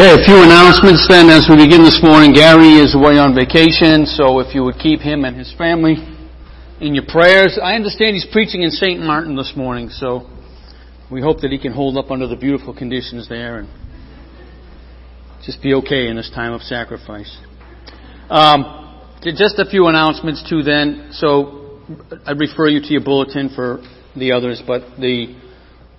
Okay, a few announcements then as we begin this morning. Gary is away on vacation, so if you would keep him and his family in your prayers. I understand he's preaching in St. Martin this morning, so we hope that he can hold up under the beautiful conditions there and just be okay in this time of sacrifice. Um, just a few announcements too then. So I refer you to your bulletin for the others, but the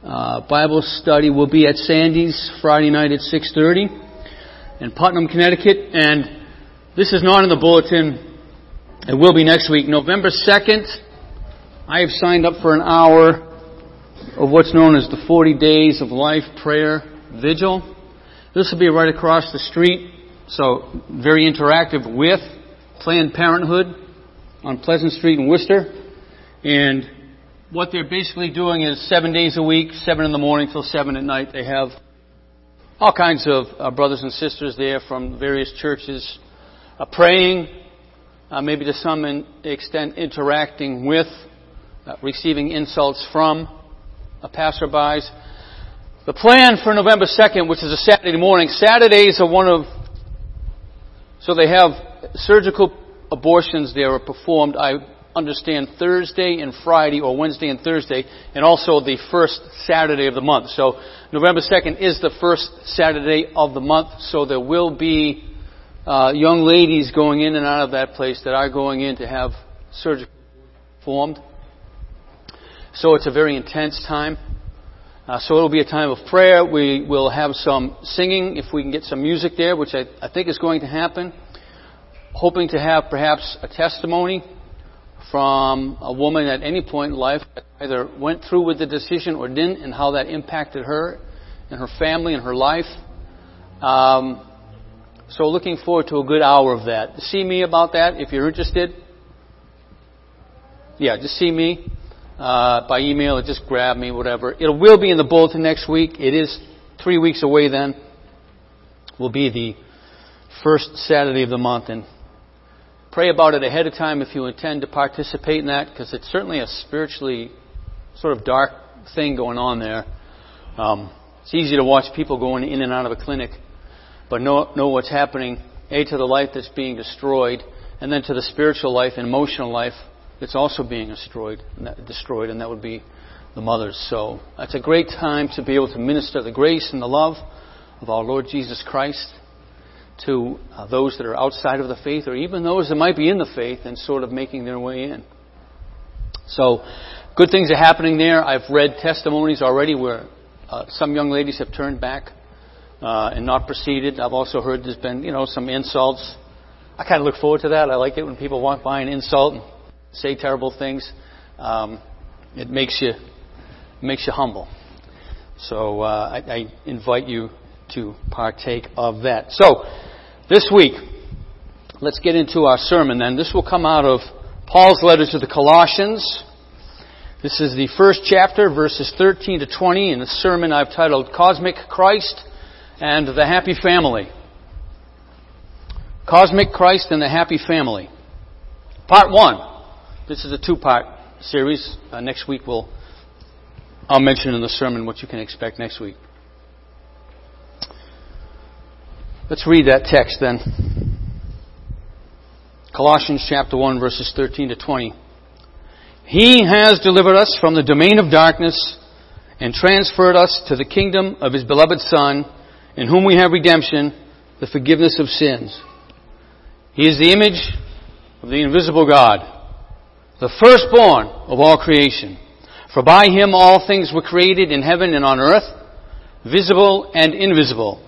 uh, Bible study will be at Sandy's Friday night at 6.30 in Putnam, Connecticut. And this is not in the bulletin. It will be next week. November 2nd, I have signed up for an hour of what's known as the 40 Days of Life Prayer Vigil. This will be right across the street, so very interactive with Planned Parenthood on Pleasant Street in Worcester. And what they're basically doing is seven days a week, seven in the morning till seven at night. They have all kinds of uh, brothers and sisters there from various churches uh, praying, uh, maybe to some extent interacting with, uh, receiving insults from uh, passerbys. The plan for November 2nd, which is a Saturday morning, Saturdays are one of, so they have surgical abortions there are performed. I understand Thursday and Friday or Wednesday and Thursday and also the first Saturday of the month. So November 2nd is the first Saturday of the month, so there will be uh, young ladies going in and out of that place that are going in to have surgery performed. So it's a very intense time. Uh, so it'll be a time of prayer. We will have some singing if we can get some music there, which I, I think is going to happen. Hoping to have perhaps a testimony from a woman at any point in life that either went through with the decision or didn't, and how that impacted her and her family and her life. Um, so looking forward to a good hour of that. See me about that if you're interested. Yeah, just see me uh, by email or just grab me, whatever. It will be in the bulletin next week. It is three weeks away then. Will be the first Saturday of the month, and Pray about it ahead of time if you intend to participate in that, because it's certainly a spiritually sort of dark thing going on there. Um, it's easy to watch people going in and out of a clinic, but know, know what's happening, A, to the life that's being destroyed, and then to the spiritual life and emotional life that's also being destroyed, destroyed, and that would be the mothers. So it's a great time to be able to minister the grace and the love of our Lord Jesus Christ to uh, those that are outside of the faith or even those that might be in the faith and sort of making their way in. So, good things are happening there. I've read testimonies already where uh, some young ladies have turned back uh, and not proceeded. I've also heard there's been, you know, some insults. I kind of look forward to that. I like it when people walk by and insult and say terrible things. Um, it makes you makes you humble. So uh, I, I invite you to partake of that. So this week, let's get into our sermon then. This will come out of Paul's letter to the Colossians. This is the first chapter, verses 13 to 20, in the sermon I've titled Cosmic Christ and the Happy Family. Cosmic Christ and the Happy Family. Part 1. This is a two part series. Uh, next week we'll, I'll mention in the sermon what you can expect next week. Let's read that text then. Colossians chapter 1 verses 13 to 20. He has delivered us from the domain of darkness and transferred us to the kingdom of His beloved Son, in whom we have redemption, the forgiveness of sins. He is the image of the invisible God, the firstborn of all creation. For by Him all things were created in heaven and on earth, visible and invisible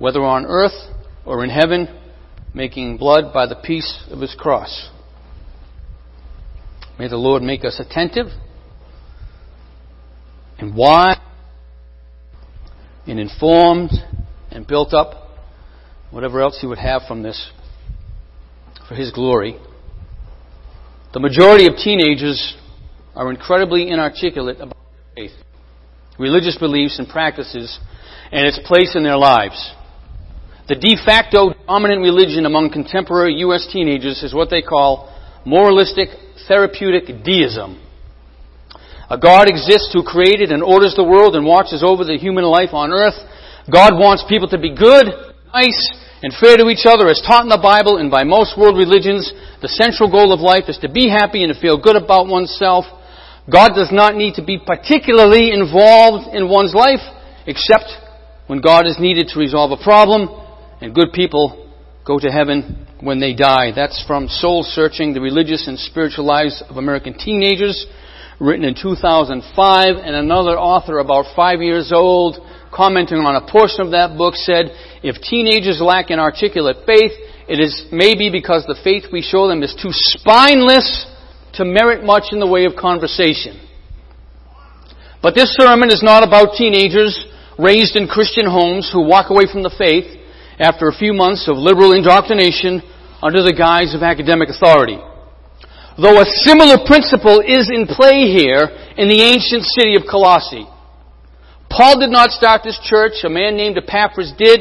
whether on earth or in heaven, making blood by the peace of his cross. May the Lord make us attentive and wise and informed and built up, whatever else He would have from this for His glory. The majority of teenagers are incredibly inarticulate about faith, religious beliefs and practices, and its place in their lives. The de facto dominant religion among contemporary U.S. teenagers is what they call moralistic therapeutic deism. A God exists who created and orders the world and watches over the human life on earth. God wants people to be good, nice, and fair to each other as taught in the Bible and by most world religions. The central goal of life is to be happy and to feel good about oneself. God does not need to be particularly involved in one's life except when God is needed to resolve a problem and good people go to heaven when they die. That's from Soul Searching, the Religious and Spiritual Lives of American Teenagers, written in 2005, and another author about five years old, commenting on a portion of that book said, if teenagers lack an articulate faith, it is maybe because the faith we show them is too spineless to merit much in the way of conversation. But this sermon is not about teenagers raised in Christian homes who walk away from the faith after a few months of liberal indoctrination under the guise of academic authority. Though a similar principle is in play here in the ancient city of Colossae. Paul did not start this church, a man named Epaphras did.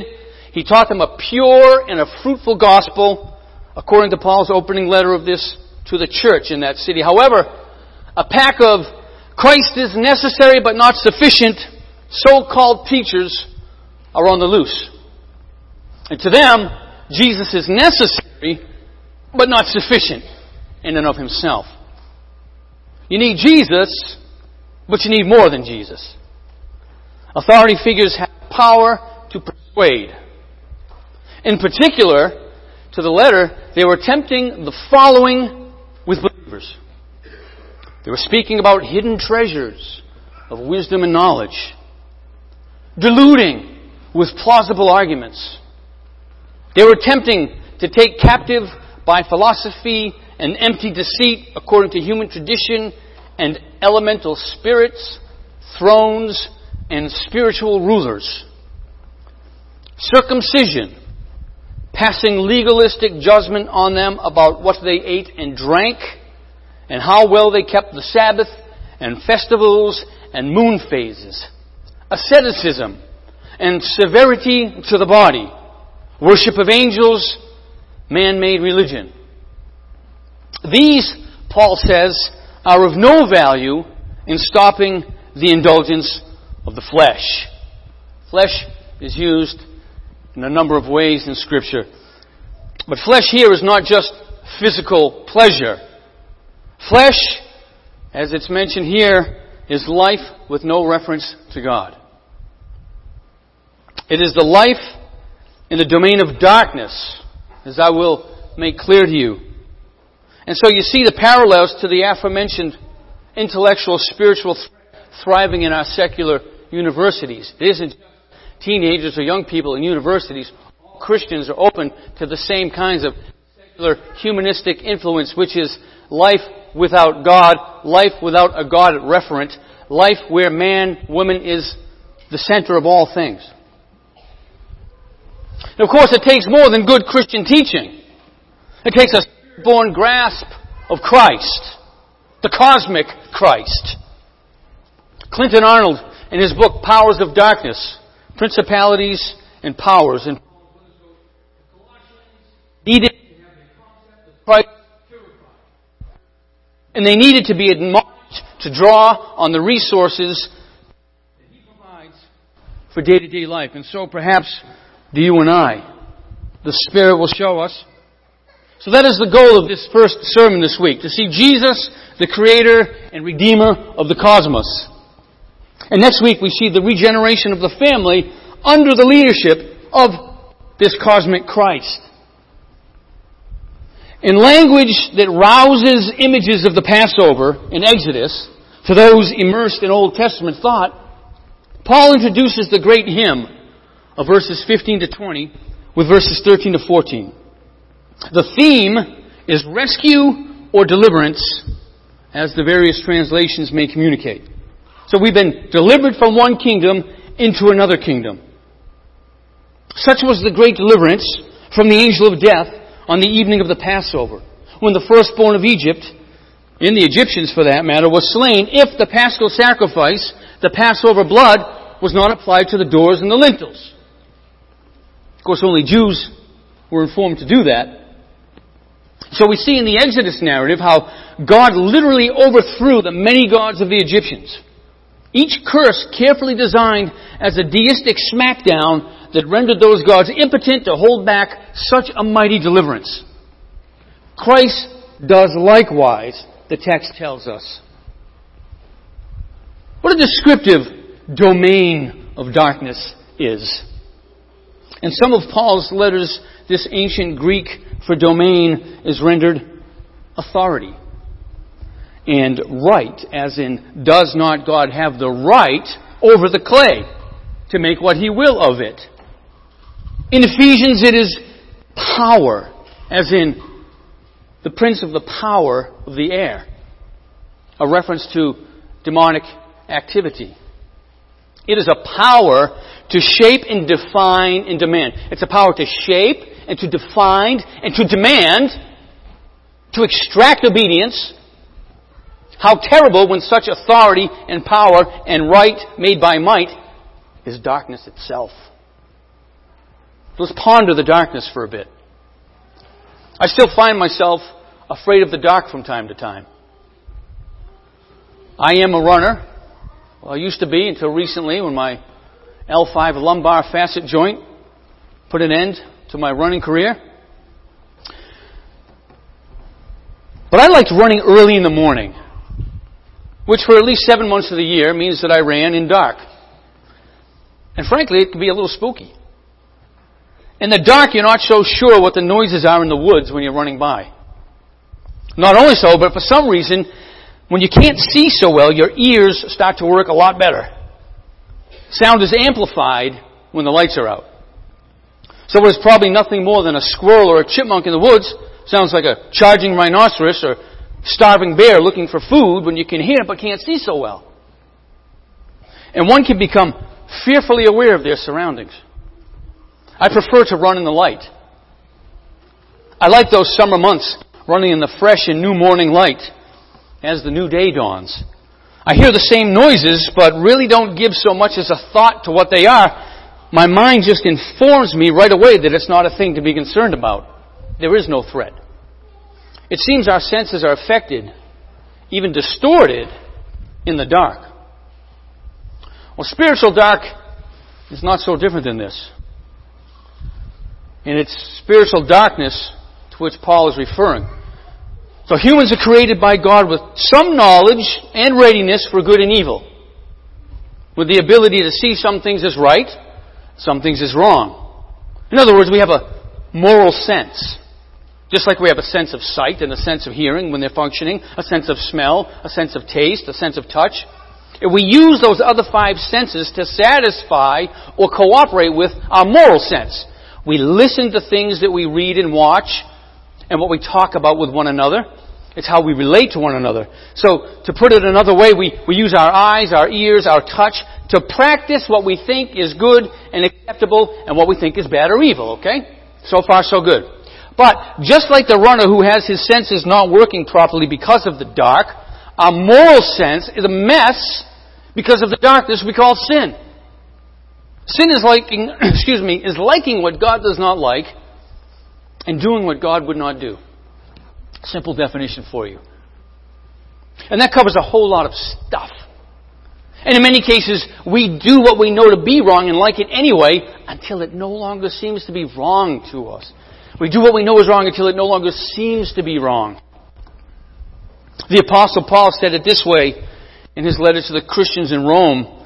He taught them a pure and a fruitful gospel, according to Paul's opening letter of this to the church in that city. However, a pack of Christ is necessary but not sufficient so-called teachers are on the loose. And to them, Jesus is necessary, but not sufficient in and of himself. You need Jesus, but you need more than Jesus. Authority figures have power to persuade. In particular, to the letter, they were tempting the following with believers. They were speaking about hidden treasures of wisdom and knowledge, deluding with plausible arguments, they were attempting to take captive by philosophy and empty deceit according to human tradition and elemental spirits, thrones, and spiritual rulers. Circumcision, passing legalistic judgment on them about what they ate and drank, and how well they kept the Sabbath, and festivals, and moon phases. Asceticism, and severity to the body worship of angels, man-made religion. These, Paul says, are of no value in stopping the indulgence of the flesh. Flesh is used in a number of ways in Scripture. But flesh here is not just physical pleasure. Flesh, as it's mentioned here, is life with no reference to God. It is the life in the domain of darkness, as I will make clear to you. And so you see the parallels to the aforementioned intellectual, spiritual th- thriving in our secular universities. It isn't teenagers or young people in universities. All Christians are open to the same kinds of secular humanistic influence, which is life without God, life without a God referent, life where man, woman is the center of all things. And of course, it takes more than good Christian teaching. It takes a born grasp of Christ, the cosmic Christ. Clinton Arnold, in his book Powers of Darkness, Principalities and Powers, and needed Christ and they needed to be admonished to draw on the resources that He provides for day to day life. And so perhaps do you and I. The Spirit will show us. So that is the goal of this first sermon this week, to see Jesus, the Creator and Redeemer of the cosmos. And next week we see the regeneration of the family under the leadership of this cosmic Christ. In language that rouses images of the Passover in Exodus to those immersed in Old Testament thought, Paul introduces the great hymn of verses 15 to 20 with verses 13 to 14. The theme is rescue or deliverance, as the various translations may communicate. So we've been delivered from one kingdom into another kingdom. Such was the great deliverance from the angel of death on the evening of the Passover, when the firstborn of Egypt, in the Egyptians for that matter, was slain if the paschal sacrifice, the Passover blood, was not applied to the doors and the lintels. Of course, only Jews were informed to do that. So we see in the Exodus narrative how God literally overthrew the many gods of the Egyptians. Each curse carefully designed as a deistic smackdown that rendered those gods impotent to hold back such a mighty deliverance. Christ does likewise, the text tells us. What a descriptive domain of darkness is. In some of Paul's letters, this ancient Greek for domain is rendered authority. And right, as in, does not God have the right over the clay to make what he will of it? In Ephesians, it is power, as in, the prince of the power of the air. A reference to demonic activity. It is a power to shape and define and demand. It's a power to shape and to define and to demand, to extract obedience. How terrible when such authority and power and right made by might is darkness itself. Let's ponder the darkness for a bit. I still find myself afraid of the dark from time to time. I am a runner. Well, I used to be until recently when my L5 lumbar facet joint put an end to my running career. But I liked running early in the morning, which for at least seven months of the year means that I ran in dark. And frankly, it can be a little spooky. In the dark, you're not so sure what the noises are in the woods when you're running by. Not only so, but for some reason, when you can't see so well, your ears start to work a lot better. Sound is amplified when the lights are out. So what is probably nothing more than a squirrel or a chipmunk in the woods sounds like a charging rhinoceros or starving bear looking for food when you can hear but can't see so well. And one can become fearfully aware of their surroundings. I prefer to run in the light. I like those summer months running in the fresh and new morning light as the new day dawns. I hear the same noises, but really don't give so much as a thought to what they are. My mind just informs me right away that it's not a thing to be concerned about. There is no threat. It seems our senses are affected, even distorted, in the dark. Well, spiritual dark is not so different than this. And it's spiritual darkness to which Paul is referring. So humans are created by God with some knowledge and readiness for good and evil. With the ability to see some things as right, some things as wrong. In other words, we have a moral sense. Just like we have a sense of sight and a sense of hearing when they're functioning, a sense of smell, a sense of taste, a sense of touch. If we use those other five senses to satisfy or cooperate with our moral sense, we listen to things that we read and watch and what we talk about with one another. It's how we relate to one another. So, to put it another way, we, we use our eyes, our ears, our touch to practice what we think is good and acceptable and what we think is bad or evil, okay? So far, so good. But, just like the runner who has his senses not working properly because of the dark, our moral sense is a mess because of the darkness we call sin. Sin is liking, excuse me, is liking what God does not like and doing what God would not do. Simple definition for you. And that covers a whole lot of stuff. And in many cases, we do what we know to be wrong and like it anyway until it no longer seems to be wrong to us. We do what we know is wrong until it no longer seems to be wrong. The Apostle Paul said it this way in his letter to the Christians in Rome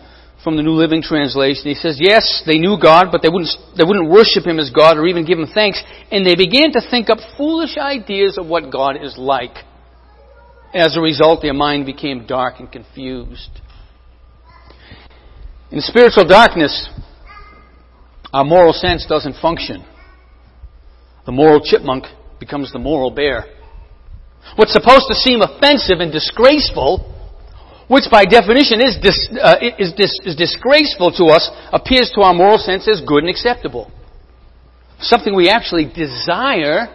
from the New Living Translation. He says, yes, they knew God, but they wouldn't, they wouldn't worship Him as God or even give Him thanks. And they began to think up foolish ideas of what God is like. As a result, their mind became dark and confused. In spiritual darkness, our moral sense doesn't function. The moral chipmunk becomes the moral bear. What's supposed to seem offensive and disgraceful which by definition is, dis, uh, is, dis, is disgraceful to us, appears to our moral sense as good and acceptable. something we actually desire.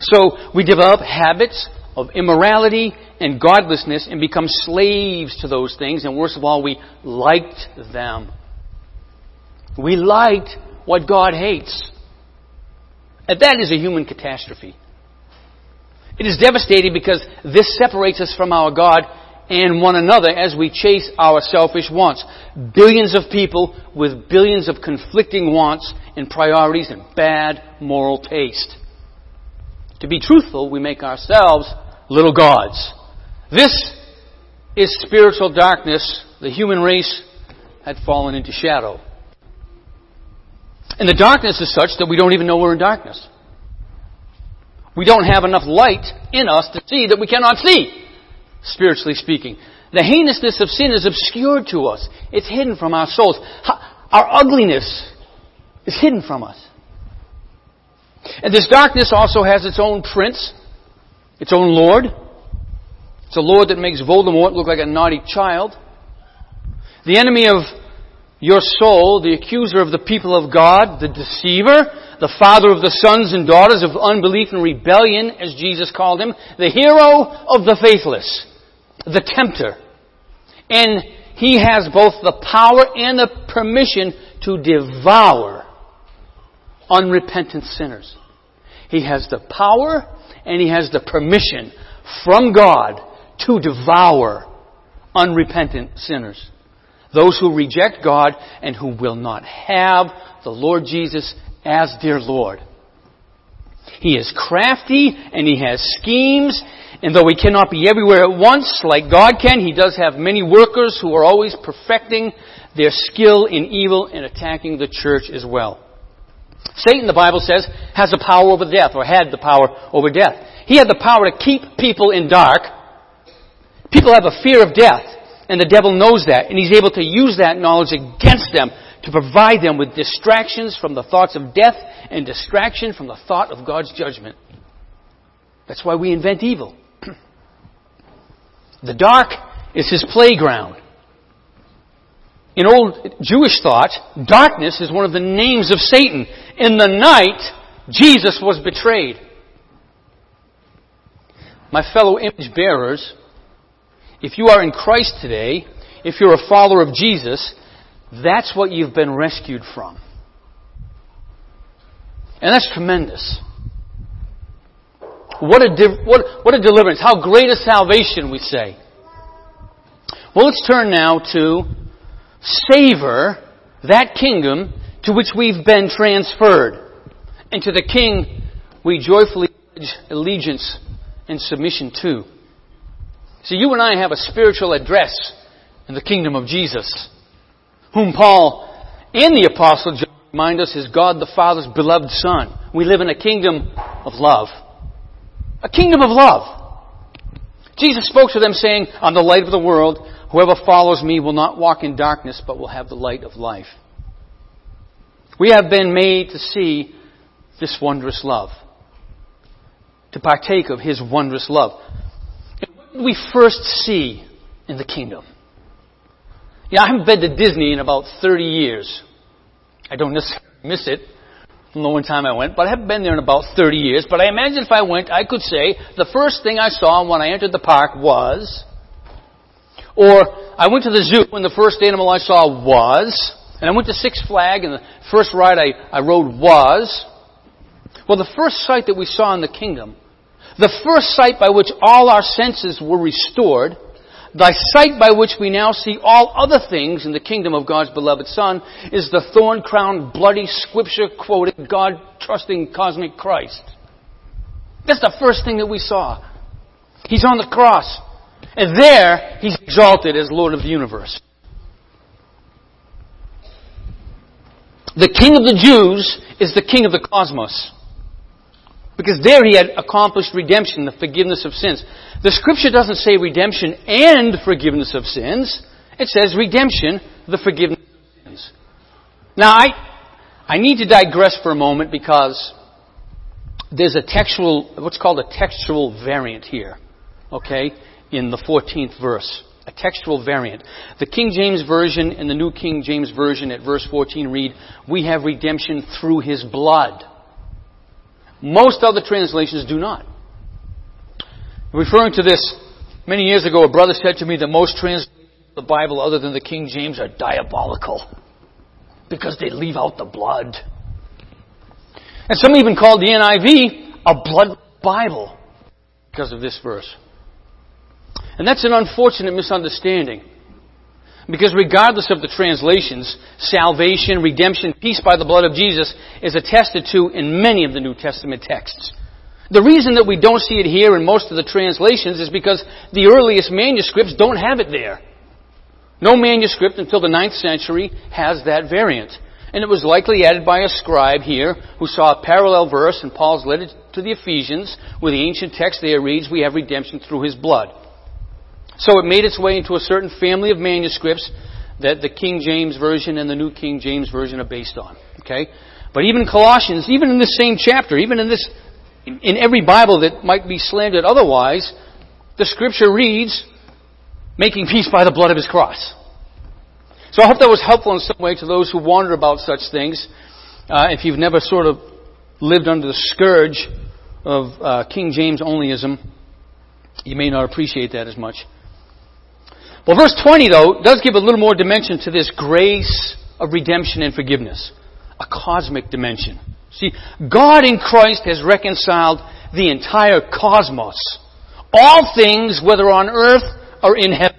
So we develop habits of immorality and godlessness and become slaves to those things. And worst of all, we liked them. We liked what God hates. And that is a human catastrophe. It is devastating because this separates us from our God and one another as we chase our selfish wants. Billions of people with billions of conflicting wants and priorities and bad moral taste. To be truthful, we make ourselves little gods. This is spiritual darkness. The human race had fallen into shadow. And the darkness is such that we don't even know we're in darkness. We don't have enough light in us to see that we cannot see, spiritually speaking. The heinousness of sin is obscured to us. It's hidden from our souls. Our ugliness is hidden from us. And this darkness also has its own prince, its own lord. It's a lord that makes Voldemort look like a naughty child. The enemy of your soul, the accuser of the people of God, the deceiver, the father of the sons and daughters of unbelief and rebellion, as Jesus called him, the hero of the faithless, the tempter. And he has both the power and the permission to devour unrepentant sinners. He has the power and he has the permission from God to devour unrepentant sinners. Those who reject God and who will not have the Lord Jesus as their Lord. He is crafty and he has schemes, and though he cannot be everywhere at once like God can, he does have many workers who are always perfecting their skill in evil and attacking the church as well. Satan, the Bible says, has the power over death, or had the power over death. He had the power to keep people in dark. People have a fear of death. And the devil knows that, and he's able to use that knowledge against them to provide them with distractions from the thoughts of death and distraction from the thought of God's judgment. That's why we invent evil. The dark is his playground. In old Jewish thought, darkness is one of the names of Satan. In the night, Jesus was betrayed. My fellow image bearers, if you are in Christ today, if you're a follower of Jesus, that's what you've been rescued from. And that's tremendous. What a, what, what a deliverance. How great a salvation, we say. Well, let's turn now to savor that kingdom to which we've been transferred. And to the king we joyfully pledge allegiance and submission to. See, you and I have a spiritual address in the kingdom of Jesus, whom Paul and the Apostle John remind us is God the Father's beloved Son. We live in a kingdom of love. A kingdom of love. Jesus spoke to them saying, I'm the light of the world. Whoever follows me will not walk in darkness, but will have the light of life. We have been made to see this wondrous love. To partake of His wondrous love What did we first see in the kingdom? Yeah, I haven't been to Disney in about 30 years. I don't miss it from the one time I went, but I haven't been there in about 30 years. But I imagine if I went, I could say the first thing I saw when I entered the park was, or I went to the zoo and the first animal I saw was, and I went to Six Flag and the first ride I, I rode was. Well, the first sight that we saw in the kingdom the first sight by which all our senses were restored, the sight by which we now see all other things in the kingdom of God's beloved Son, is the thorn crowned, bloody, scripture quoted, God trusting cosmic Christ. That's the first thing that we saw. He's on the cross. And there, he's exalted as Lord of the universe. The King of the Jews is the King of the cosmos. Because there he had accomplished redemption, the forgiveness of sins. The scripture doesn't say redemption and forgiveness of sins. It says redemption, the forgiveness of sins. Now I, I need to digress for a moment because there's a textual, what's called a textual variant here. Okay? In the 14th verse. a textual variant. The King James Version and the New King James Version at verse 14 read, We have redemption through His blood. Most other translations do not. Referring to this, many years ago, a brother said to me that most translations of the Bible other than the King James are diabolical because they leave out the blood. And some even called the NIV a blood Bible because of this verse. And that's an unfortunate misunderstanding. Because regardless of the translations, salvation, redemption, peace by the blood of Jesus is attested to in many of the New Testament texts. The reason that we don't see it here in most of the translations is because the earliest manuscripts don't have it there. No manuscript until the 9th century has that variant. And it was likely added by a scribe here who saw a parallel verse in Paul's letter to the Ephesians where the ancient text there reads, We have redemption through his blood. So it made its way into a certain family of manuscripts that the King James Version and the New King James Version are based on. Okay? But even Colossians, even in this same chapter, even in this, in every Bible that might be slandered otherwise, the scripture reads, making peace by the blood of his cross. So I hope that was helpful in some way to those who wonder about such things. Uh, if you've never sort of lived under the scourge of uh, King James onlyism, you may not appreciate that as much. Well, verse 20, though, does give a little more dimension to this grace of redemption and forgiveness. A cosmic dimension. See, God in Christ has reconciled the entire cosmos. All things, whether on earth or in heaven.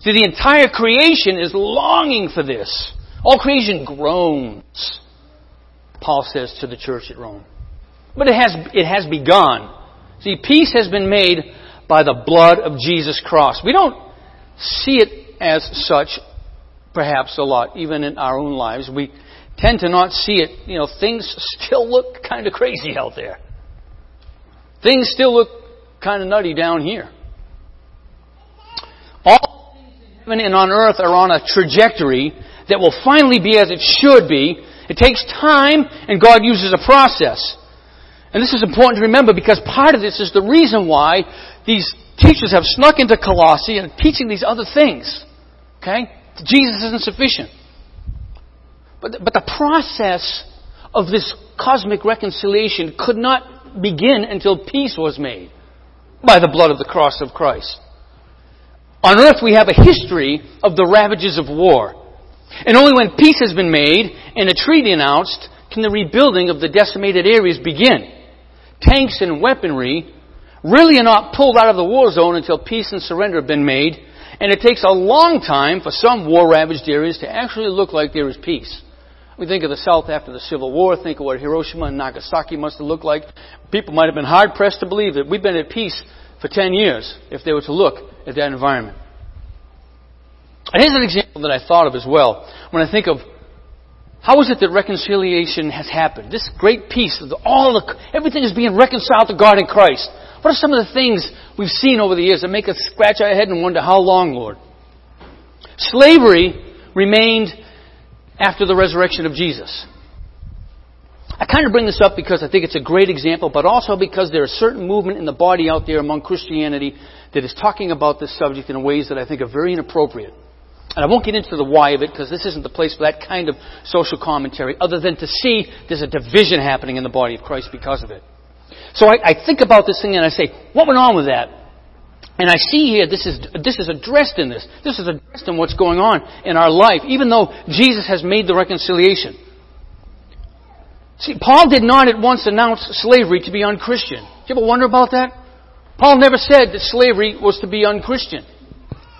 See, the entire creation is longing for this. All creation groans, Paul says to the church at Rome. But it has, it has begun. See, peace has been made by the blood of Jesus Christ. We don't see it as such, perhaps a lot, even in our own lives. We tend to not see it. You know, things still look kind of crazy out there. Things still look kind of nutty down here. All things in heaven and on earth are on a trajectory that will finally be as it should be. It takes time, and God uses a process. And this is important to remember because part of this is the reason why these teachers have snuck into Colossae and teaching these other things. Okay? Jesus isn't sufficient. But, but the process of this cosmic reconciliation could not begin until peace was made by the blood of the cross of Christ. On earth we have a history of the ravages of war. And only when peace has been made and a treaty announced can the rebuilding of the decimated areas begin. Tanks and weaponry really are not pulled out of the war zone until peace and surrender have been made, and it takes a long time for some war ravaged areas to actually look like there is peace. We think of the South after the Civil War, think of what Hiroshima and Nagasaki must have looked like. People might have been hard pressed to believe that we've been at peace for 10 years if they were to look at that environment. And here's an example that I thought of as well when I think of how is it that reconciliation has happened? This great peace, all the, everything is being reconciled to God in Christ. What are some of the things we've seen over the years that make us scratch our head and wonder, how long, Lord? Slavery remained after the resurrection of Jesus. I kind of bring this up because I think it's a great example, but also because there's a certain movement in the body out there among Christianity that is talking about this subject in ways that I think are very inappropriate. And I won't get into the why of it because this isn't the place for that kind of social commentary, other than to see there's a division happening in the body of Christ because of it. So I, I think about this thing and I say, what went on with that? And I see here this is, this is addressed in this. This is addressed in what's going on in our life, even though Jesus has made the reconciliation. See, Paul did not at once announce slavery to be unchristian. Do you ever wonder about that? Paul never said that slavery was to be unchristian.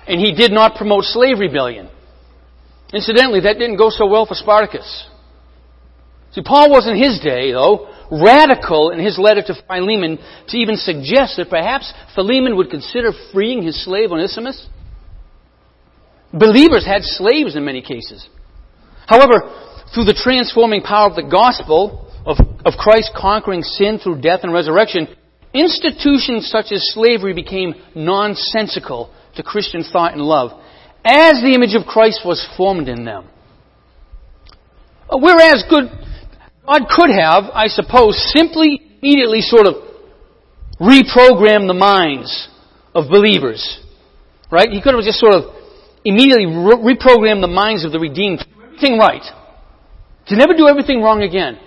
And he did not promote slave rebellion. Incidentally, that didn't go so well for Spartacus. See, Paul was in his day, though, radical in his letter to Philemon to even suggest that perhaps Philemon would consider freeing his slave Onesimus. Believers had slaves in many cases. However, through the transforming power of the gospel, of, of Christ conquering sin through death and resurrection, institutions such as slavery became nonsensical to Christian thought and love as the image of Christ was formed in them. Whereas good, God could have, I suppose, simply, immediately sort of reprogrammed the minds of believers. Right? He could have just sort of immediately re- reprogrammed the minds of the redeemed to everything right. To never do everything wrong again.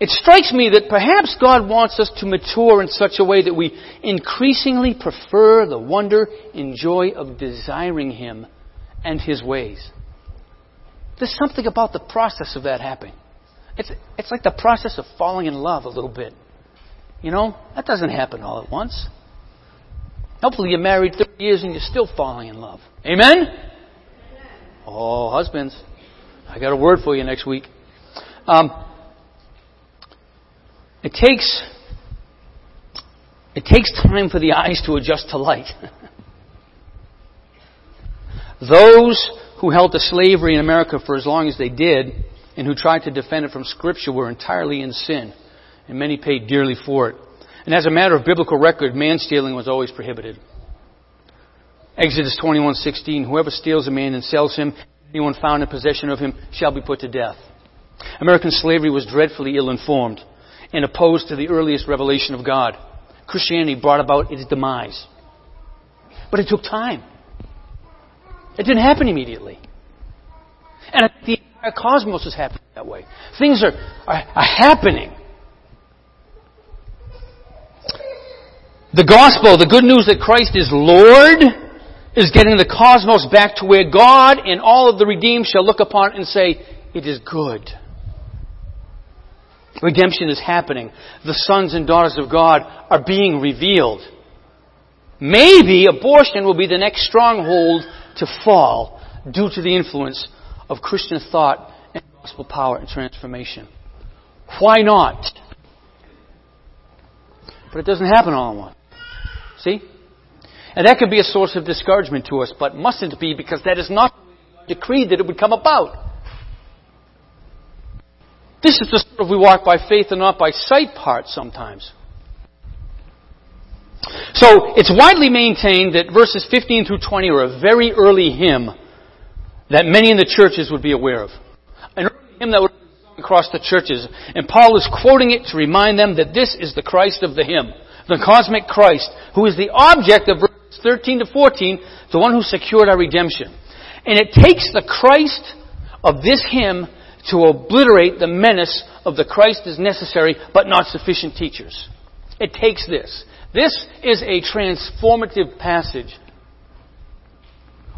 It strikes me that perhaps God wants us to mature in such a way that we increasingly prefer the wonder and joy of desiring Him and His ways. There's something about the process of that happening. It's, it's like the process of falling in love a little bit. You know, that doesn't happen all at once. Hopefully you're married 30 years and you're still falling in love. Amen? Oh, husbands, I got a word for you next week. Um, it takes it takes time for the eyes to adjust to light. Those who held to slavery in America for as long as they did and who tried to defend it from Scripture were entirely in sin, and many paid dearly for it. And as a matter of biblical record, man stealing was always prohibited. Exodus 21:16 Whoever steals a man and sells him, anyone found in possession of him shall be put to death. American slavery was dreadfully ill-informed and opposed to the earliest revelation of God. Christianity brought about its demise. But it took time. It didn't happen immediately. And the entire cosmos is happening that way. Things are, are, are happening. The gospel, the good news that Christ is Lord, is getting the cosmos back to where God and all of the redeemed shall look upon it and say, it is good. Redemption is happening. The sons and daughters of God are being revealed. Maybe abortion will be the next stronghold to fall due to the influence of Christian thought and gospel power and transformation. Why not? But it doesn't happen all in one. See? And that could be a source of discouragement to us, but mustn't be because that is not decreed that it would come about. This is the sort of we walk by faith and not by sight part sometimes. So it's widely maintained that verses 15 through 20 are a very early hymn that many in the churches would be aware of. An early hymn that would across the churches. And Paul is quoting it to remind them that this is the Christ of the hymn. The cosmic Christ, who is the object of verses 13 to 14, the one who secured our redemption. And it takes the Christ of this hymn to obliterate the menace of the Christ is necessary but not sufficient teachers. It takes this. This is a transformative passage.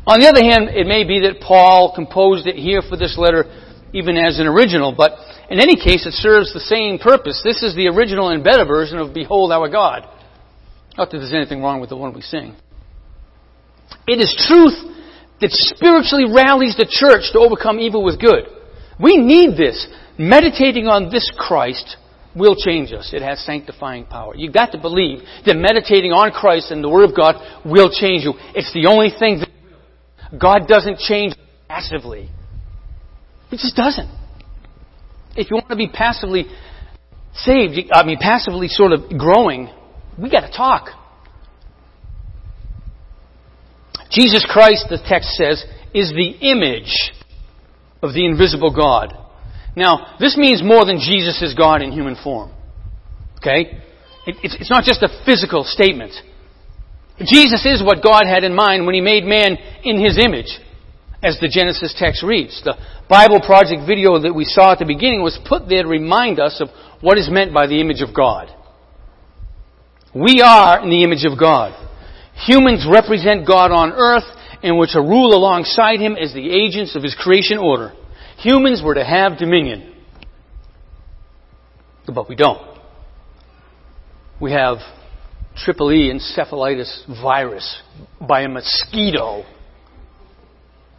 On the other hand, it may be that Paul composed it here for this letter even as an original, but in any case, it serves the same purpose. This is the original and better version of Behold Our God. Not that there's anything wrong with the one we sing. It is truth that spiritually rallies the church to overcome evil with good. We need this. Meditating on this Christ will change us. It has sanctifying power. You've got to believe that meditating on Christ and the Word of God will change you. It's the only thing that God doesn't change passively. He just doesn't. If you want to be passively saved, I mean, passively sort of growing, we got to talk. Jesus Christ, the text says, is the image of the invisible God. Now, this means more than Jesus is God in human form. Okay? It's, it's not just a physical statement. Jesus is what God had in mind when He made man in His image, as the Genesis text reads. The Bible Project video that we saw at the beginning was put there to remind us of what is meant by the image of God. We are in the image of God. Humans represent God on earth and were to rule alongside Him as the agents of His creation order. Humans were to have dominion. But we don't. We have triple E encephalitis virus by a mosquito.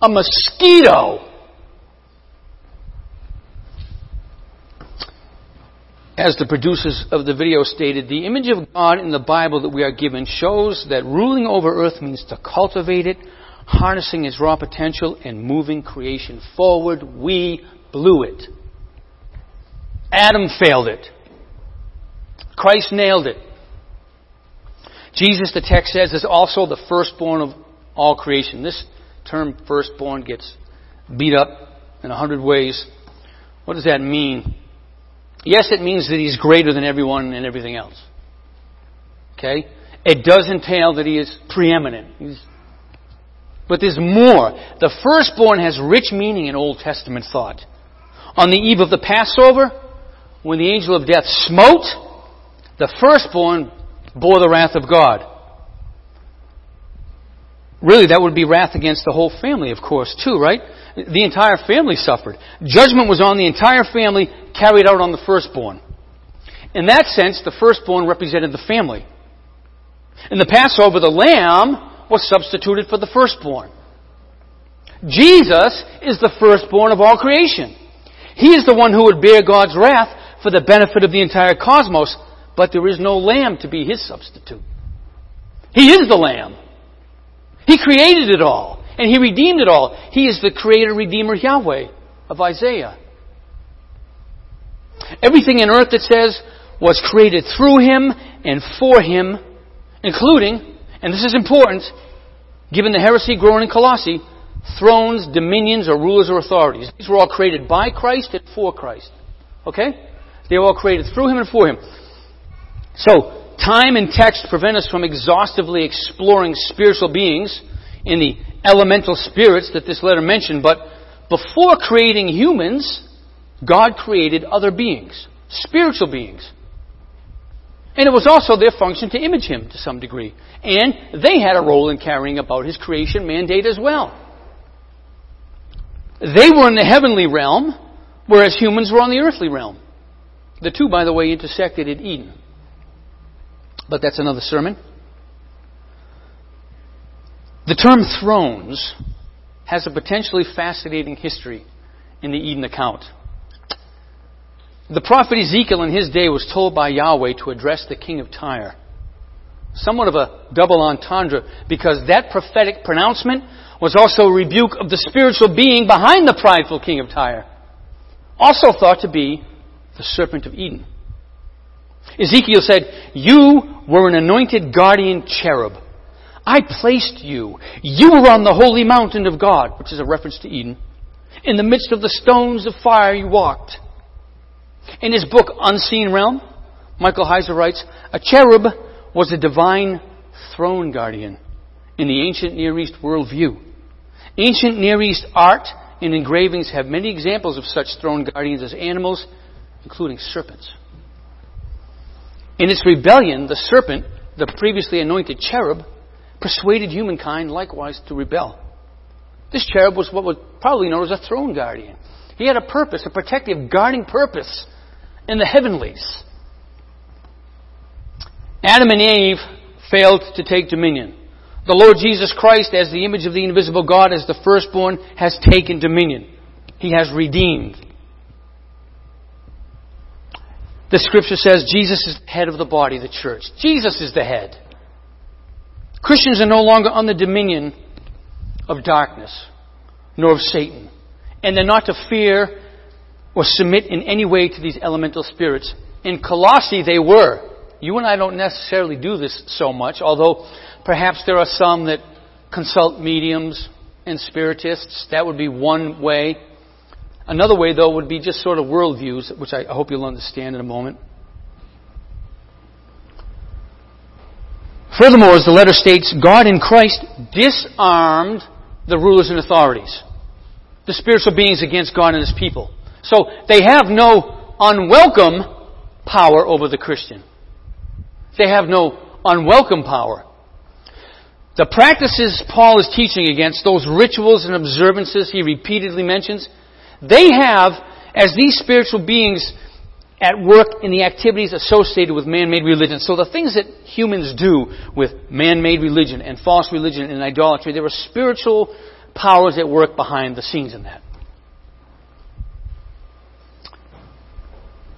A mosquito! As the producers of the video stated, the image of God in the Bible that we are given shows that ruling over earth means to cultivate it, harnessing its raw potential and moving creation forward. We blew it. Adam failed it. Christ nailed it. Jesus, the text says, is also the firstborn of all creation. This term firstborn gets beat up in a hundred ways. What does that mean? Yes, it means that he's greater than everyone and everything else. Okay? It does entail that he is preeminent. He's But there's more. The firstborn has rich meaning in Old Testament thought. On the eve of the Passover, when the angel of death smote, the firstborn bore the wrath of God. Really, that would be wrath against the whole family, of course, too, right? The entire family suffered. Judgment was on the entire family, carried out on the firstborn. In that sense, the firstborn represented the family. In the Passover, the lamb was substituted for the firstborn. Jesus is the firstborn of all creation. He is the one who would bear God's wrath for the benefit of the entire cosmos, but there is no lamb to be his substitute. He is the lamb. He created it all, and he redeemed it all. He is the creator, redeemer, Yahweh of Isaiah. Everything in earth, that says, was created through him and for him, including, and this is important, given the heresy growing in Colossae, thrones, dominions, or rulers or authorities. These were all created by Christ and for Christ. Okay? They were all created through him and for him. So, time and text prevent us from exhaustively exploring spiritual beings in the elemental spirits that this letter mentioned, but before creating humans, God created other beings, spiritual beings. And it was also their function to image him to some degree. And they had a role in carrying about his creation mandate as well. They were in the heavenly realm, whereas humans were on the earthly realm. The two, by the way, intersected at Eden. But that's another sermon. The term thrones has a potentially fascinating history in the Eden account. The prophet Ezekiel in his day was told by Yahweh to address the king of Tyre. Somewhat of a double entendre because that prophetic pronouncement was also a rebuke of the spiritual being behind the prideful king of Tyre, also thought to be the serpent of Eden. Ezekiel said, You were an anointed guardian cherub. I placed you. You were on the holy mountain of God, which is a reference to Eden. In the midst of the stones of fire you walked. In his book, Unseen Realm, Michael Heiser writes, A cherub was a divine throne guardian in the ancient Near East worldview. Ancient Near East art and engravings have many examples of such throne guardians as animals, including serpents. In its rebellion, the serpent, the previously anointed cherub, persuaded humankind likewise to rebel. This cherub was what was probably known as a throne guardian. He had a purpose, a protective, guarding purpose in the heavenlies. Adam and Eve failed to take dominion. The Lord Jesus Christ, as the image of the invisible God, as the firstborn, has taken dominion. He has redeemed. The scripture says Jesus is the head of the body, the church. Jesus is the head. Christians are no longer under dominion of darkness, nor of Satan. And they're not to fear or submit in any way to these elemental spirits. In Colossae, they were. You and I don't necessarily do this so much, although perhaps there are some that consult mediums and spiritists. That would be one way. Another way, though, would be just sort of worldviews, which I hope you'll understand in a moment. Furthermore, as the letter states, God in Christ disarmed the rulers and authorities, the spiritual beings against God and His people. So they have no unwelcome power over the Christian. They have no unwelcome power. The practices Paul is teaching against, those rituals and observances he repeatedly mentions, they have, as these spiritual beings, at work in the activities associated with man-made religion. So the things that humans do with man-made religion and false religion and idolatry, there are spiritual powers at work behind the scenes in that.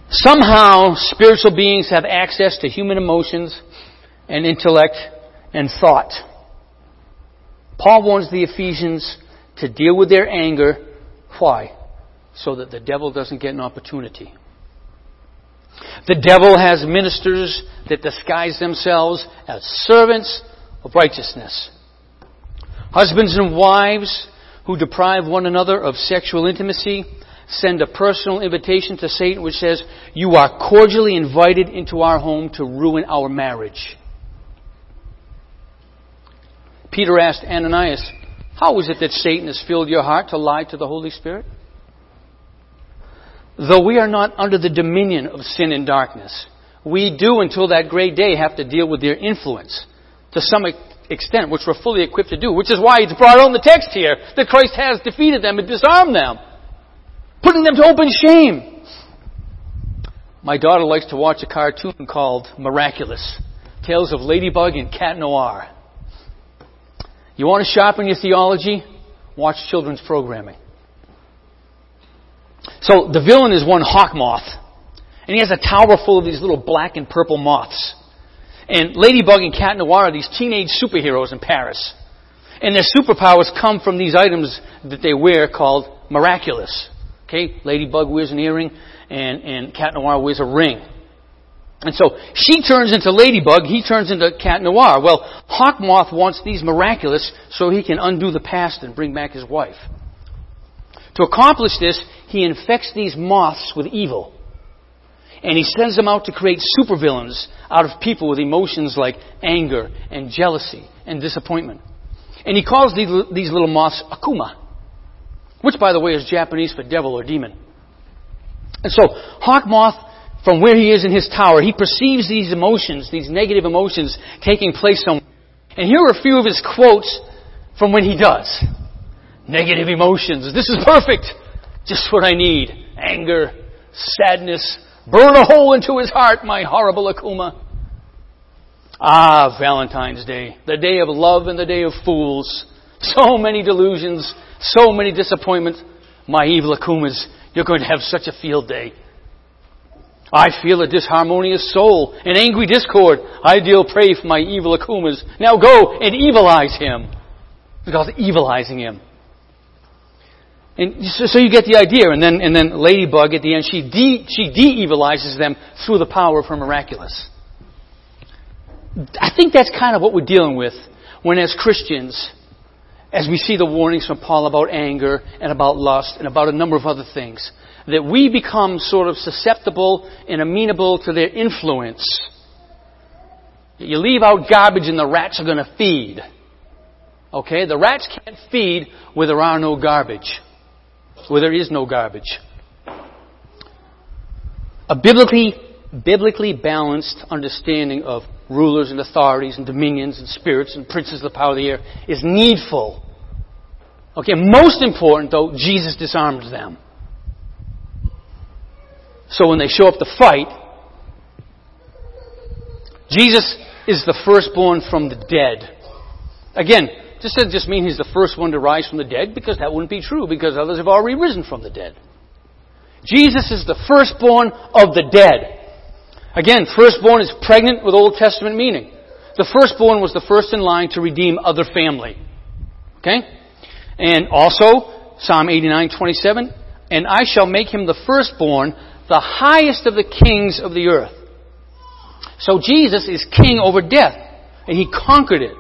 Somehow, spiritual beings have access to human emotions and intellect and thought. Paul warns the Ephesians to deal with their anger. Why? So that the devil doesn't get an opportunity. The devil has ministers that disguise themselves as servants of righteousness. Husbands and wives who deprive one another of sexual intimacy send a personal invitation to Satan which says, You are cordially invited into our home to ruin our marriage. Peter asked Ananias How is it that Satan has filled your heart to lie to the Holy Spirit? Though we are not under the dominion of sin and darkness, we do until that great day have to deal with their influence to some extent, which we're fully equipped to do, which is why it's brought on the text here that Christ has defeated them and disarmed them, putting them to open shame. My daughter likes to watch a cartoon called Miraculous Tales of Ladybug and Cat Noir. You want to sharpen your theology? Watch children's programming. So the villain is one hawk moth. And he has a tower full of these little black and purple moths. And Ladybug and Cat Noir are these teenage superheroes in Paris. And their superpowers come from these items that they wear called miraculous. Okay? Ladybug wears an earring and, and Cat Noir wears a ring. And so she turns into Ladybug, he turns into Cat Noir. Well, Hawk Moth wants these miraculous so he can undo the past and bring back his wife. To accomplish this, he infects these moths with evil. And he sends them out to create supervillains out of people with emotions like anger and jealousy and disappointment. And he calls these, these little moths Akuma, which, by the way, is Japanese for devil or demon. And so, Hawk Moth, from where he is in his tower, he perceives these emotions, these negative emotions taking place somewhere. And here are a few of his quotes from when he does. Negative emotions. This is perfect. Just what I need. Anger, sadness, burn a hole into his heart, my horrible Akuma. Ah, Valentine's Day, the day of love and the day of fools. So many delusions, so many disappointments. My evil Akumas, you're going to have such a field day. I feel a disharmonious soul, an angry discord. I deal prey for my evil Akumas. Now go and evilize him. Because evilizing him. And so you get the idea. And then, and then Ladybug at the end, she de, she de-evilizes them through the power of her miraculous. I think that's kind of what we're dealing with when as Christians, as we see the warnings from Paul about anger and about lust and about a number of other things, that we become sort of susceptible and amenable to their influence. You leave out garbage and the rats are going to feed. Okay? The rats can't feed where there are no garbage where there is no garbage. A biblically, biblically balanced understanding of rulers and authorities and dominions and spirits and princes of the power of the air is needful. Okay, most important though, Jesus disarmed them. So when they show up to fight, Jesus is the firstborn from the dead. Again, this doesn't just mean he's the first one to rise from the dead, because that wouldn't be true, because others have already risen from the dead. Jesus is the firstborn of the dead. Again, firstborn is pregnant with Old Testament meaning. The firstborn was the first in line to redeem other family. Okay? And also, Psalm 89, 27, and I shall make him the firstborn, the highest of the kings of the earth. So Jesus is king over death, and he conquered it.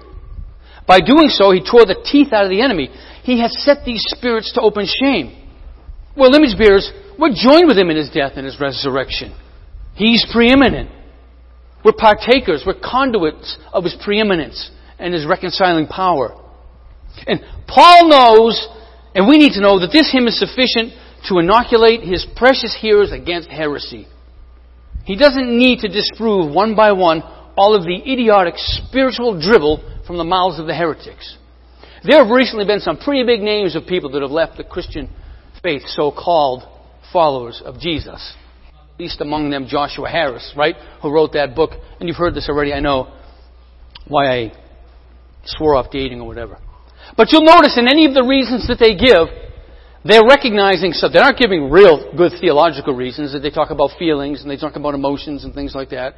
By doing so, he tore the teeth out of the enemy. He has set these spirits to open shame. Well, image bearers, we're joined with him in his death and his resurrection. He's preeminent. We're partakers. We're conduits of his preeminence and his reconciling power. And Paul knows, and we need to know, that this hymn is sufficient to inoculate his precious hearers against heresy. He doesn't need to disprove one by one all of the idiotic spiritual dribble from the mouths of the heretics. There have recently been some pretty big names of people that have left the Christian faith, so called followers of Jesus. At least among them, Joshua Harris, right? Who wrote that book. And you've heard this already, I know, why I swore off dating or whatever. But you'll notice in any of the reasons that they give, they're recognizing so they're not giving real good theological reasons that they talk about feelings and they talk about emotions and things like that.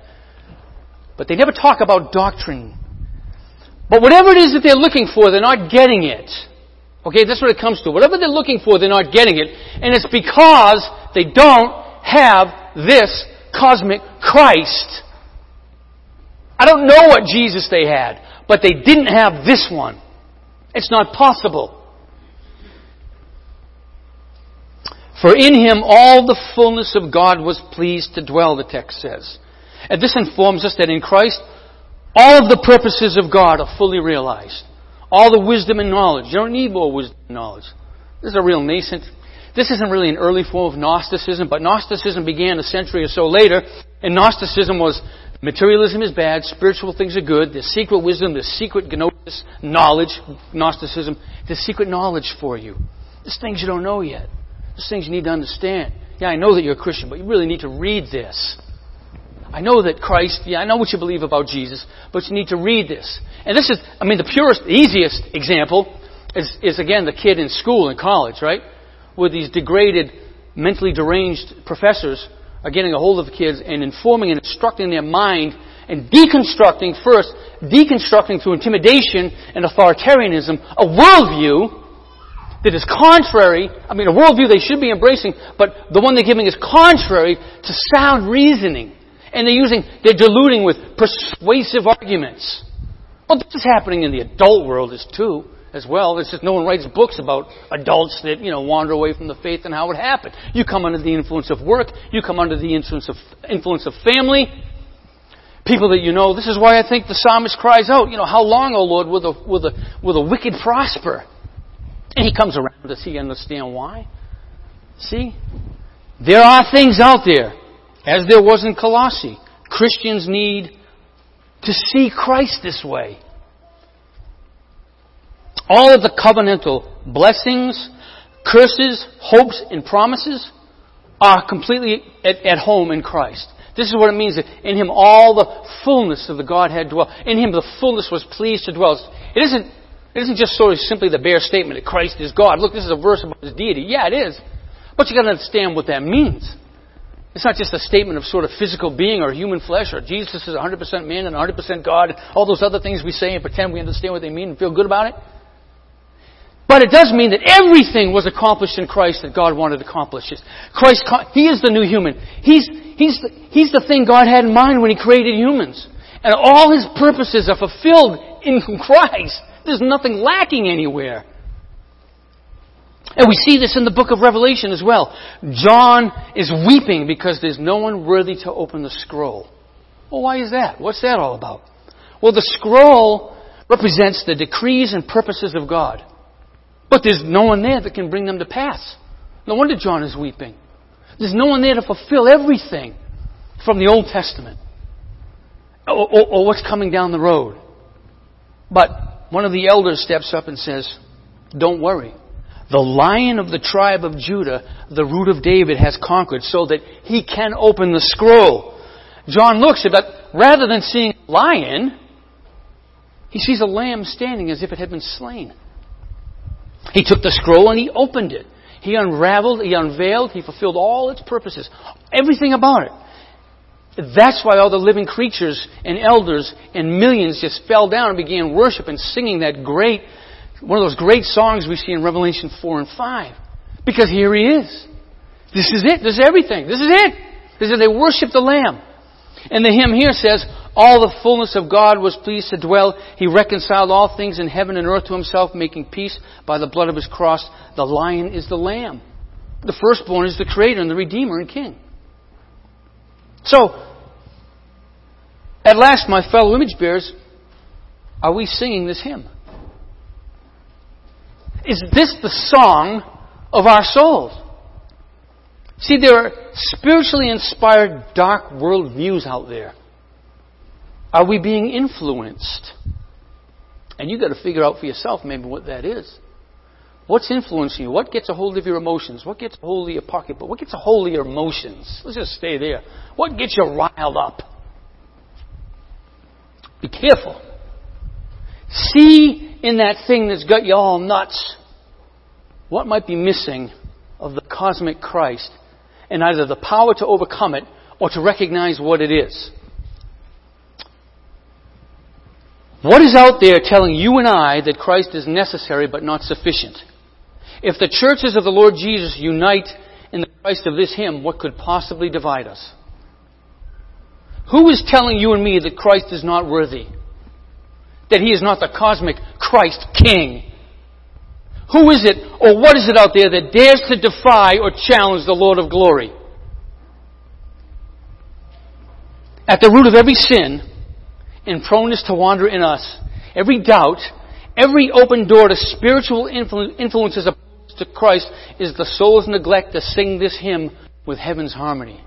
But they never talk about doctrine but whatever it is that they're looking for, they're not getting it. Okay, that's what it comes to. Whatever they're looking for, they're not getting it. And it's because they don't have this cosmic Christ. I don't know what Jesus they had, but they didn't have this one. It's not possible. For in him all the fullness of God was pleased to dwell, the text says. And this informs us that in Christ all of the purposes of God are fully realized. all the wisdom and knowledge. You don't need more wisdom and knowledge. This is a real nascent. This isn't really an early form of Gnosticism, but Gnosticism began a century or so later, and Gnosticism was materialism is bad, spiritual things are good, there's secret wisdom, there's secret gnosis, knowledge, Gnosticism, there's secret knowledge for you. There's things you don't know yet. There's things you need to understand. Yeah, I know that you're a Christian, but you really need to read this. I know that Christ, yeah, I know what you believe about Jesus, but you need to read this. And this is, I mean, the purest, easiest example is, is again the kid in school in college, right? Where these degraded, mentally deranged professors are getting a hold of the kids and informing and instructing their mind and deconstructing first, deconstructing through intimidation and authoritarianism a worldview that is contrary, I mean, a worldview they should be embracing, but the one they're giving is contrary to sound reasoning. And they're using, they're diluting with persuasive arguments. Well, this is happening in the adult world as too, as well. It's just no one writes books about adults that, you know, wander away from the faith and how it happened. You come under the influence of work, you come under the influence of, influence of family, people that you know. This is why I think the psalmist cries out, you know, how long, O Lord, will the, will the, will the wicked prosper? And he comes around. Does he understand why? See? There are things out there as there was in Colossae. Christians need to see Christ this way. All of the covenantal blessings, curses, hopes, and promises are completely at, at, home in Christ. This is what it means that in Him all the fullness of the Godhead dwell. In Him the fullness was pleased to dwell. It isn't, it isn't just sort of simply the bare statement that Christ is God. Look, this is a verse about His deity. Yeah, it is. But you've gotta understand what that means. It's not just a statement of sort of physical being or human flesh or Jesus is 100% man and 100% God, all those other things we say and pretend we understand what they mean and feel good about it. But it does mean that everything was accomplished in Christ that God wanted to accomplish. Christ, He is the new human. He's, he's, the, he's the thing God had in mind when He created humans. And all His purposes are fulfilled in Christ. There's nothing lacking anywhere. And we see this in the book of Revelation as well. John is weeping because there's no one worthy to open the scroll. Well, why is that? What's that all about? Well, the scroll represents the decrees and purposes of God. But there's no one there that can bring them to pass. No wonder John is weeping. There's no one there to fulfill everything from the Old Testament or, or, or what's coming down the road. But one of the elders steps up and says, Don't worry. The lion of the tribe of Judah, the root of David, has conquered so that he can open the scroll. John looks at it, rather than seeing a lion, he sees a lamb standing as if it had been slain. He took the scroll and he opened it. He unraveled, he unveiled, he fulfilled all its purposes. Everything about it. That's why all the living creatures and elders and millions just fell down and began worship and singing that great one of those great songs we see in Revelation 4 and 5. Because here he is. This is it. This is everything. This is it. This is they worship the Lamb. And the hymn here says, All the fullness of God was pleased to dwell. He reconciled all things in heaven and earth to himself, making peace by the blood of his cross. The lion is the lamb. The firstborn is the creator and the redeemer and king. So, at last, my fellow image bearers, are we singing this hymn? Is this the song of our souls? See, there are spiritually inspired dark world views out there. Are we being influenced? And you've got to figure out for yourself maybe what that is. What's influencing you? What gets a hold of your emotions? What gets a hold of your pocketbook? What gets a hold of your emotions? Let's just stay there. What gets you riled up? Be careful. See in that thing that's got you all nuts, what might be missing of the cosmic Christ and either the power to overcome it or to recognize what it is? What is out there telling you and I that Christ is necessary but not sufficient? If the churches of the Lord Jesus unite in the Christ of this hymn, what could possibly divide us? Who is telling you and me that Christ is not worthy? That he is not the cosmic Christ King? Who is it or what is it out there that dares to defy or challenge the Lord of glory? At the root of every sin and proneness to wander in us, every doubt Every open door to spiritual influences opposed to Christ is the soul's neglect to sing this hymn with heaven's harmony.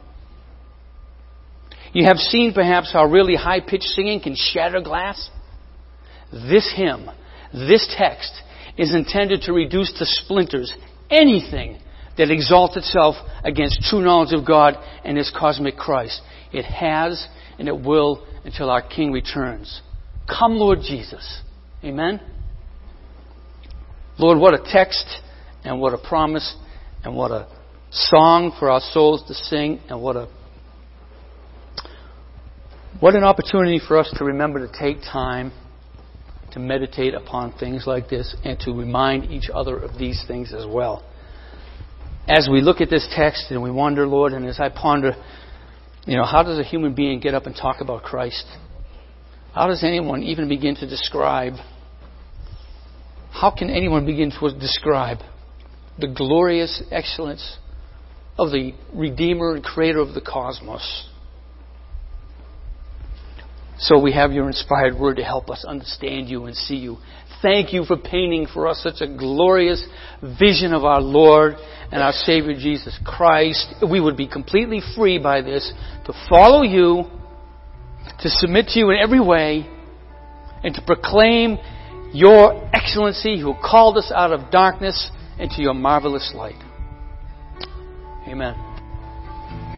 You have seen perhaps how really high pitched singing can shatter glass. This hymn, this text, is intended to reduce to splinters anything that exalts itself against true knowledge of God and His cosmic Christ. It has and it will until our King returns. Come, Lord Jesus. Amen. Lord, what a text and what a promise and what a song for our souls to sing and what a what an opportunity for us to remember to take time to meditate upon things like this and to remind each other of these things as well. As we look at this text and we wonder, Lord, and as I ponder, you know, how does a human being get up and talk about Christ? How does anyone even begin to describe? How can anyone begin to describe the glorious excellence of the Redeemer and Creator of the cosmos? So we have your inspired word to help us understand you and see you. Thank you for painting for us such a glorious vision of our Lord and our Savior Jesus Christ. We would be completely free by this to follow you, to submit to you in every way, and to proclaim your excellency who called us out of darkness into your marvelous light. Amen.